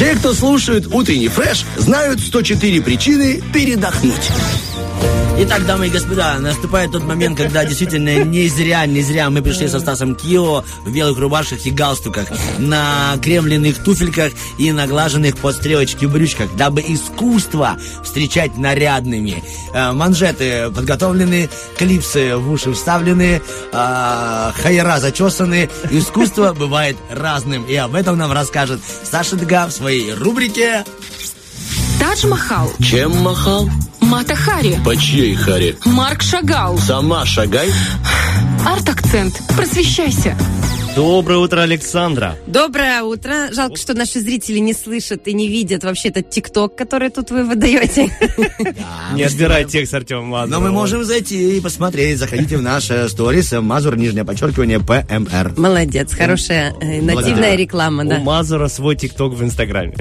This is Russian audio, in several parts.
Те, кто слушает утренний фреш, знают 104 причины передохнуть. Итак, дамы и господа, наступает тот момент, когда действительно не зря, не зря мы пришли со Стасом Кио в белых рубашках и галстуках, на кремленных туфельках и наглаженных под стрелочки брючках, дабы искусство встречать нарядными. Э, манжеты подготовлены, клипсы в уши вставлены, э, хайера зачесаны. Искусство бывает разным, и об этом нам расскажет Саша Дга в своей рубрике Тадж Махал, Чем махал? Мата Хари, По чьей харе? Марк Шагал, Сама шагай. Арт-акцент. Просвещайся. Доброе утро, Александра. Доброе утро. Жалко, что наши зрители не слышат и не видят вообще этот ТикТок, который тут вы выдаете. Не отбирай текст Артема Мазурова. Но мы можем зайти и посмотреть. Заходите в наши сторис. Мазур, нижнее подчеркивание, ПМР. Молодец, хорошая э, нативная реклама, У. Мазура свой ТикТок в Инстаграме.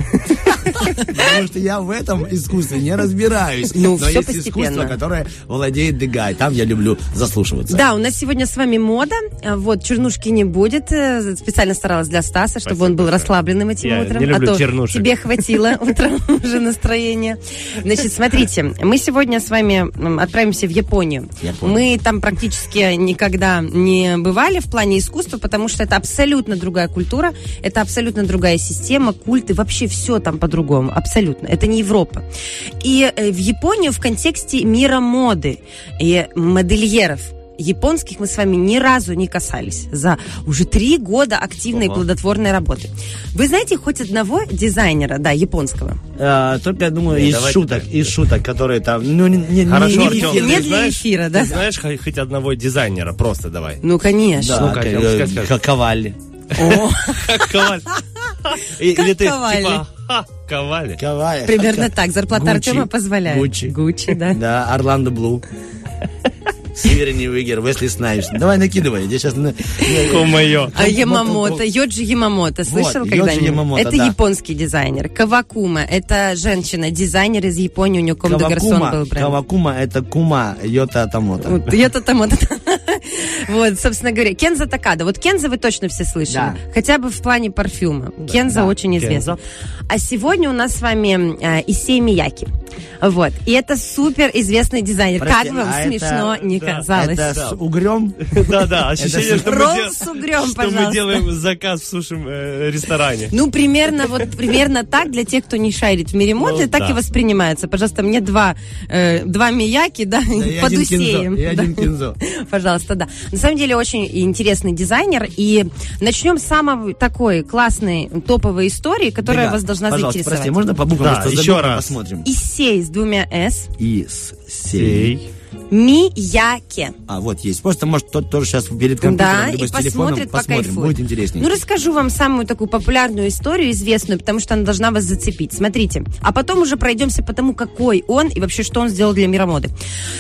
Потому что я в этом искусстве не разбираюсь. Ну, Но есть постепенно. искусство, которое владеет Дегай. Там я люблю заслушиваться. Да, у нас сегодня с вами мода. А, Вот, чернушки не будет. Э, Специально старалась для Стаса, чтобы Спасибо он был большое. расслабленным этим Я утром. не люблю а то чернушек. тебе хватило утром уже настроения. Значит, смотрите, мы сегодня с вами отправимся в Японию. Япония. Мы там практически никогда не бывали в плане искусства, потому что это абсолютно другая культура, это абсолютно другая система, культы, вообще все там по-другому, абсолютно. Это не Европа. И э, в Японию в контексте мира моды и модельеров японских мы с вами ни разу не касались за уже три года активной и Ого. плодотворной работы. Вы знаете хоть одного дизайнера, да, японского? А, только, я думаю, Не, из шуток, так. из шуток, которые там, ну, не, не, Хорошо, не- Артем, не ты для знаешь, эфира, да? Ты знаешь хоть хоть одного дизайнера? Просто давай. Ну, конечно. Да, Ну, как, как, э, как Ковали. О, Коваль. Как Или ты типа Ковали. Ковали. примерно так. Зарплата. Артема позволяет. Гуччи. Гуччи, да. Да, Орландо Блу. Северный Уигер, Весли Снайпс. Давай накидывай. Я сейчас... А Ямамото, Йоджи Ямамото, слышал Вот, когда-нибудь? Это да. японский дизайнер. Кавакума, это женщина, дизайнер из Японии, у нее Ком де Гарсон был Кавакума, бренд. Кавакума это кума Йота Тамото. Вот, я-то там вот, собственно говоря, Кенза Такада. Вот Кенза вы точно все слышали. Хотя бы в плане парфюма. Кенза очень известна. А сегодня у нас с вами э, Исей Мияки. Вот. И это супер известный дизайнер. Прости, как вам а смешно это- не да, казалось? Это с угрем? Да-да, ощущение, что мы с угрем, что мы делаем заказ в суши-ресторане. Ну, примерно вот примерно так для тех, кто не шарит в мире моды, Ну, так и воспринимается. Пожалуйста, мне два, э, два Мияки, да, под один усеем. и один кинзо. Пожалуйста, да. На самом деле очень интересный дизайнер. И начнем с самой такой классной топовой истории, которая Дега, вас должна пожалуйста, заинтересовать. прости, можно по буквам? Да, еще раз. посмотрим. Исей с двумя «с», Ис, сей. Мияке. А, вот есть. Просто, может, тот тоже сейчас перед компьютером, Да, либо и с телефоном посмотрит, посмотрим. покайфует. Будет интереснее. Ну, расскажу вам самую такую популярную историю, известную, потому что она должна вас зацепить. Смотрите. А потом уже пройдемся по тому, какой он и вообще, что он сделал для мира моды.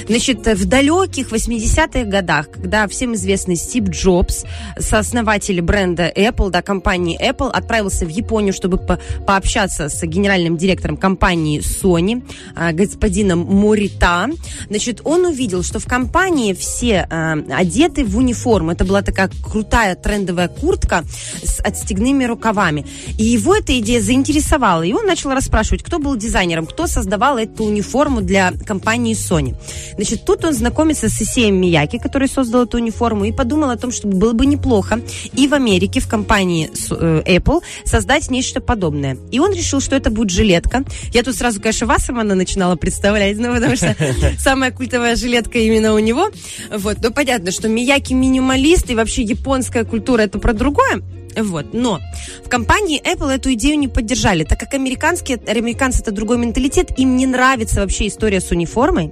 Значит, в далеких 80-х годах, когда всем известный Стив Джобс, сооснователь бренда Apple, да, компании Apple, отправился в Японию, чтобы по- пообщаться с генеральным директором компании Sony, а, господином Морита, значит, он увидел, что в компании все а, одеты в униформу. Это была такая крутая трендовая куртка с отстегными рукавами. И его эта идея заинтересовала. И он начал расспрашивать, кто был дизайнером, кто создавал эту униформу для компании Sony. Значит, тут он знакомится с Исеем Мияки, который создал эту униформу, и подумал о том, что было бы неплохо и в Америке, в компании э, Apple, создать нечто подобное. И он решил, что это будет жилетка. Я тут сразу, конечно, Вассермана начинала представлять, ну, потому что самая культовая жилетка именно у него. Вот. Но понятно, что Мияки минималист, и вообще японская культура это про другое. Вот. Но в компании Apple эту идею не поддержали, так как американские, американцы это другой менталитет, им не нравится вообще история с униформой,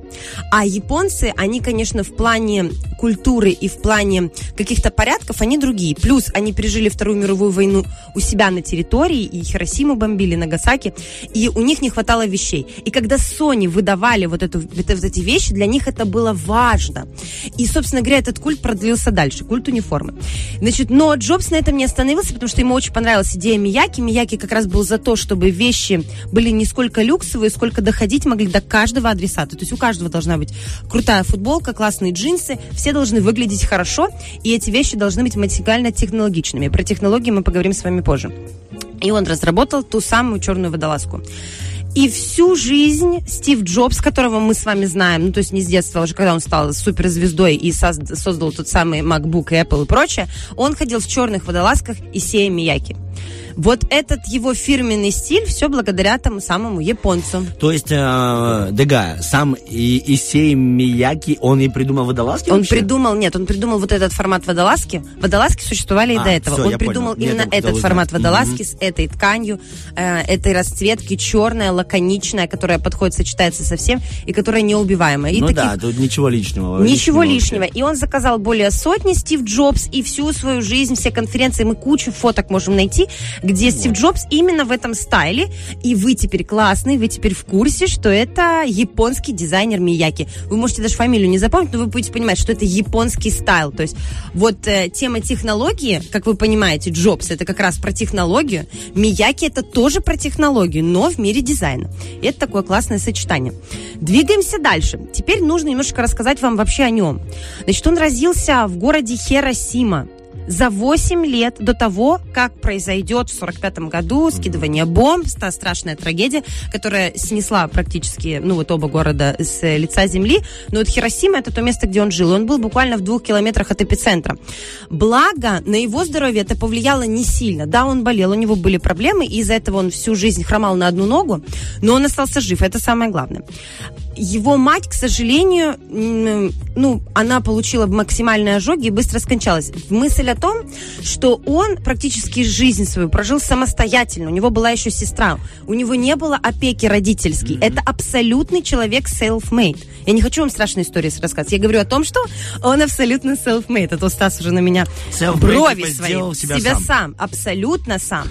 а японцы, они, конечно, в плане культуры и в плане каких-то порядков, они другие. Плюс они пережили Вторую мировую войну у себя на территории, и Хиросиму бомбили, Нагасаки, и у них не хватало вещей. И когда Sony выдавали вот, эту, вот эти вещи, для них это было важно. И, собственно говоря, этот культ продлился дальше, культ униформы. Значит, но Джобс на этом не остановился, потому что ему очень понравилась идея Мияки. Мияки как раз был за то, чтобы вещи были не сколько люксовые, сколько доходить могли до каждого адресата. То есть у каждого должна быть крутая футболка, классные джинсы, все должны выглядеть хорошо, и эти вещи должны быть максимально технологичными. Про технологии мы поговорим с вами позже. И он разработал ту самую черную водолазку. И всю жизнь Стив Джобс, которого мы с вами знаем, ну, то есть не с детства, уже когда он стал суперзвездой и соз- создал тот самый MacBook и Apple и прочее, он ходил в черных водолазках и Сея Мияки. Вот этот его фирменный стиль все благодаря тому самому японцу. То есть, э, Дега, сам и, Исей Мияки, он и придумал водолазки Он вообще? придумал, нет, он придумал вот этот формат водолазки. Водолазки существовали и А, до этого. всё, он придумал понял. Именно этот узнать. формат водолазки с этой тканью, э, этой расцветки, черная, лаконичная, которая подходит, сочетается со всем и которая неубиваемая. И Ну таких да, тут ничего личного. Ничего вообще. лишнего. И он заказал более сотни Стив Джобс, и всю свою жизнь, все конференции, мы кучу фоток можем найти, где Стив Джобс именно в этом стайле. И вы теперь классный, вы теперь в курсе, что это японский дизайнер Мияки. Вы можете даже фамилию не запомнить, но вы будете понимать, что это японский стайл. То есть вот э, тема технологии, как вы понимаете, Джобс это как раз про технологию, Мияки это тоже про технологию, но в мире дизайна. И это такое классное сочетание. Двигаемся дальше. Теперь нужно немножко рассказать вам вообще о нем. Значит, он родился в городе Хиросима за 8 лет до того, как произойдет в 45 году скидывание бомб, та страшная трагедия, которая снесла практически, ну вот оба города с лица земли. Но вот Хиросима это то место, где он жил. Он был буквально в двух километрах от эпицентра. Благо, на его здоровье это повлияло не сильно. Да, он болел, у него были проблемы, и из-за этого он всю жизнь хромал на одну ногу, но он остался жив, это самое главное его мать, к сожалению, ну, она получила максимальные ожоги и быстро скончалась. Мысль о том, что он практически жизнь свою прожил самостоятельно. У него была еще сестра. У него не было опеки родительской. Это абсолютный человек self-made. Я не хочу вам страшные истории рассказывать. Я говорю о том, что он абсолютно self-made. Это Стас уже на меня Self-made, брови типа, свои. сделал себя сам. сам. Абсолютно сам.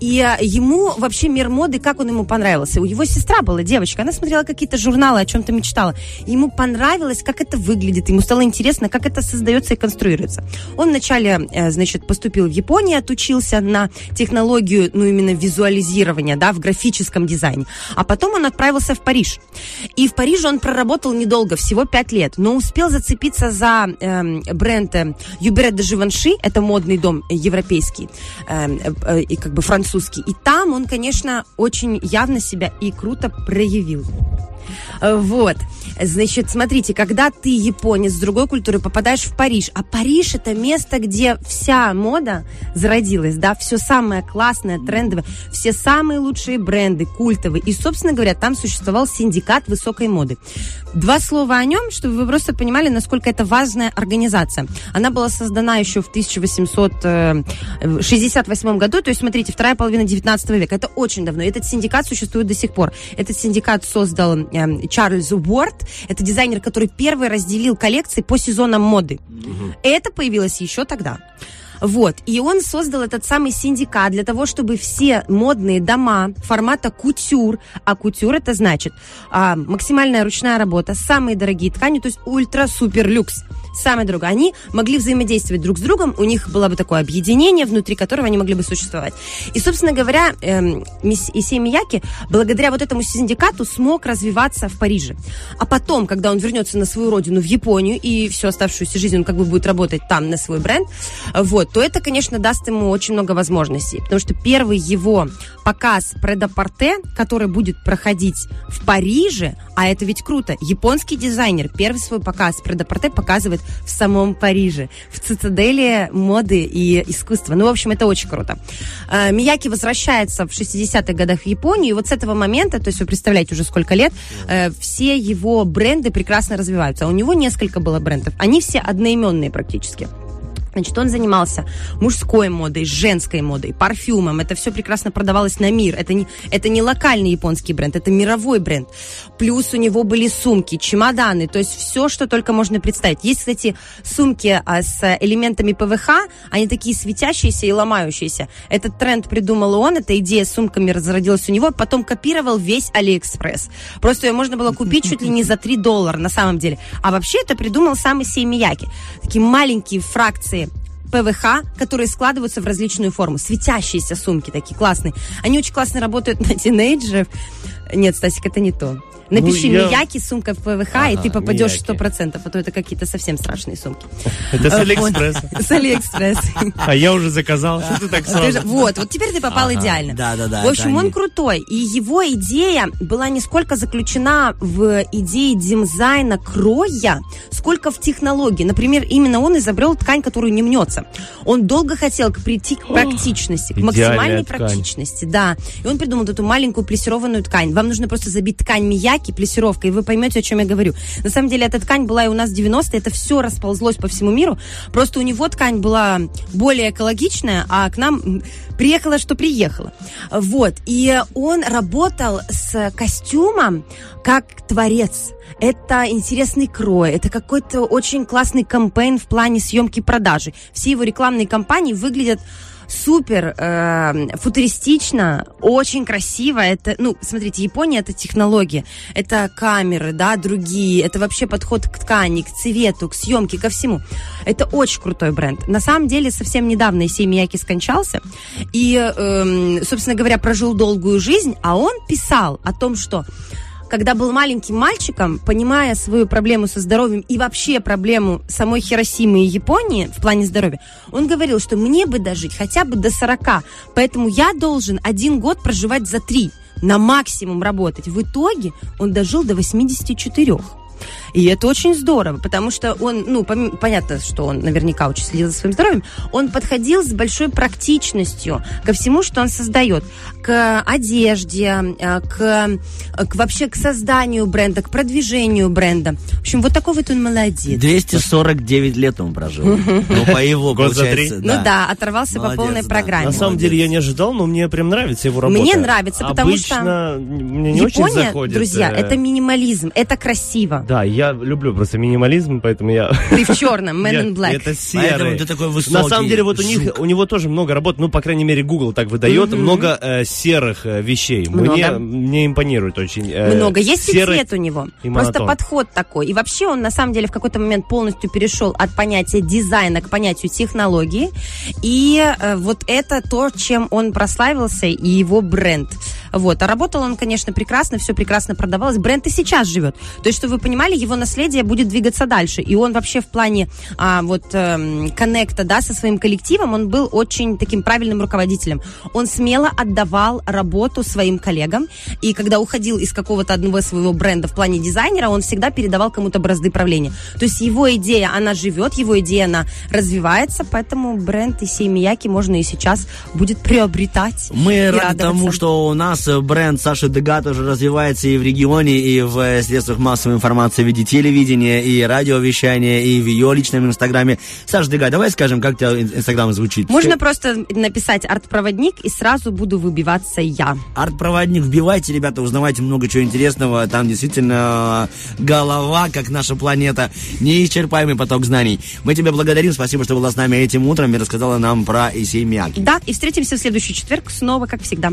И а, ему вообще мир моды, как он ему понравился. У его сестра была девочка, она смотрела какие-то журналы, о чем-то мечтала. Ему понравилось, как это выглядит, ему стало интересно, как это создается и конструируется. Он вначале, э, значит, поступил в Японию, отучился на технологию, ну, именно визуализирования, да, в графическом дизайне. А потом он отправился в Париж. И в Париже он проработал недолго, всего пять лет, но успел зацепиться за эм, бренд э, Юбере де Живанши, это модный дом европейский, эм, э, и как бы французский. И там он, конечно, очень явно себя и круто проявил. Э, Вот. Значит, смотрите, когда ты японец с другой культуры попадаешь в Париж, а Париж это место, где вся мода зародилась, да, все самое классное, трендовое, все самые лучшие бренды, культовые. И, собственно говоря, там существовал синдикат высокой моды. Два слова о нем, чтобы вы просто понимали, насколько это важная организация. Она была создана еще в 1868 году, то есть, смотрите, вторая половина 19 века. Это очень давно. Этот синдикат существует до сих пор. Этот синдикат создал э, Чарльз Уорд. Это дизайнер, который первый разделил коллекции по сезонам моды. Это появилось еще тогда. Вот. И он создал этот самый синдикат для того, чтобы все модные дома формата кутюр, а кутюр это значит а, максимальная ручная работа, самые дорогие ткани, то есть ультра-супер-люкс самое дорогое. Они могли взаимодействовать друг с другом, у них было бы такое объединение, внутри которого они могли бы существовать. И, собственно говоря, эм, Исей Мияки благодаря вот этому синдикату смог развиваться в Париже. А потом, когда он вернется на свою родину, в Японию, и всю оставшуюся жизнь он как бы будет работать там на свой бренд, вот, то это, конечно, даст ему очень много возможностей. Потому что первый его показ предапорте, который будет проходить в Париже, а это ведь круто, японский дизайнер первый свой показ предапорте показывает в самом Париже, в цитадели моды и искусства. Ну, в общем, это очень круто. Э, Мияке возвращается в 60-х годах в Японию, и вот с этого момента, то есть вы представляете уже сколько лет, э, все его бренды прекрасно развиваются. А у него несколько было брендов. Они все одноименные практически. Значит, он занимался мужской модой, женской модой, парфюмом. Это все прекрасно продавалось на мир. Это не, это не локальный японский бренд, это мировой бренд. Плюс у него были сумки, чемоданы, то есть все, что только можно представить. Есть, кстати, сумки а, с элементами ПВХ, они такие светящиеся и ломающиеся. Этот тренд придумал он, эта идея с сумками разродилась у него, потом копировал весь Алиэкспресс. Просто ее можно было купить чуть ли не за 3 доллара на самом деле. А вообще это придумал сам Иссей Мияке. Такие маленькие фракции ПВХ, которые складываются в различную форму. Светящиеся сумки такие классные. Они очень классно работают на тинейджеров. Нет, Стасик, это не то. Напиши Ну, я- Мияке, сумка в ПВХ, и ты попадешь сто процентов, а то это какие-то совсем страшные сумки. Это с Вот. Алиэкспресса. С Алиэкспресс. А я уже заказал. Что ты так сразу? Вот, вот теперь ты попал идеально. Да-да-да, В общем, он крутой. И его идея была не сколько заключена в идее дизайна кроя, сколько в технологии. Например, именно он изобрел ткань, которую не мнется. Он долго хотел прийти к практичности, к максимальной практичности. Да. И он придумал эту маленькую плессированную ткань. Вам нужно просто забить ткань Мияки, плессировка, и вы поймете, о чем я говорю. На самом деле, эта ткань была и у нас в 90-е, это все расползлось по всему миру. Просто у него ткань была более экологичная, а к нам приехала, что приехала. Вот. И он работал с костюмом как творец. Это интересный крой, это какой-то очень классный кампейн в плане съемки продажи. Все его рекламные кампании выглядят супер э, футуристично, очень красиво. Это, ну, смотрите, Япония это технология, это камеры, да, другие, это вообще подход к ткани, к цвету, к съемке, ко всему. Это очень крутой бренд. На самом деле, совсем недавно Исей Мияки скончался и, эм, собственно говоря, прожил долгую жизнь, а он писал о том, что когда был маленьким мальчиком, понимая свою проблему со здоровьем и вообще проблему самой Хиросимы и Японии в плане здоровья, он говорил, что мне бы дожить хотя бы до 40, поэтому я должен один год проживать за три, на максимум работать. В итоге он дожил до 84. И это очень здорово, потому что он, ну, пом- понятно, что он наверняка очень следил за своим здоровьем, он подходил с большой практичностью ко всему, что он создает. К одежде, э, к, к вообще к созданию бренда, к продвижению бренда. В общем, вот такой вот он молодец. 249 лет он прожил. Ну, по его, Год за получается, три. Ну да, оторвался по полной программе. На самом деле я не ожидал, но мне прям нравится его работа. Мне нравится, потому Обычно что мне не очень Япония, заходит. друзья, э, это минимализм, это красиво. Да, я люблю просто минимализм, поэтому я... Ты в черном, Man Нет, in Black. Это Поэтому серый. ты такой На высокий. самом деле, вот у них, у него тоже много работ, ну, по крайней мере, Google так выдает, много э, серых э, вещей. Много. Мне, мне импонирует очень. э, Много. Есть и серость. цвет у него. и Просто монотон. подход такой. И вообще он на самом деле в какой-то момент полностью перешел от понятия дизайна к понятию технологии. И э, вот это то, чем он прославился и его бренд. Вот. А работал он, конечно, прекрасно, все прекрасно продавалось. Бренд и сейчас живет. То есть, чтобы вы понимали, его наследие будет двигаться дальше. И он вообще в плане а, вот эм, коннекта, да, со своим коллективом, он был очень таким правильным руководителем. Он смело отдавал работу своим коллегам. И когда уходил из какого-то одного своего бренда в плане дизайнера, он всегда передавал кому-то бразды правления. То есть его идея, она живет, его идея, она развивается, поэтому бренд Исей Мияки можно и сейчас будет приобретать. Мы рады радоваться. тому, что у нас э, бренд Саши Дега тоже развивается и в регионе, и в э, средствах массовой информации в виде телевидения, и радиовещания, и в ее личном инстаграме. Саша Дега, давай скажем, как тебя ин- инстаграм звучит. Можно просто написать арт-проводник, и сразу буду выбиваться я. Арт-проводник, вбивайте, ребята, узнавайте много чего интересного. Там действительно э, голова, как наша планета, неисчерпаемый поток знаний. Мы тебя благодарим, спасибо, что была с нами этим утром и рассказала нам про Исей Мияги. Да, и встретимся в следующий четверг снова, как всегда.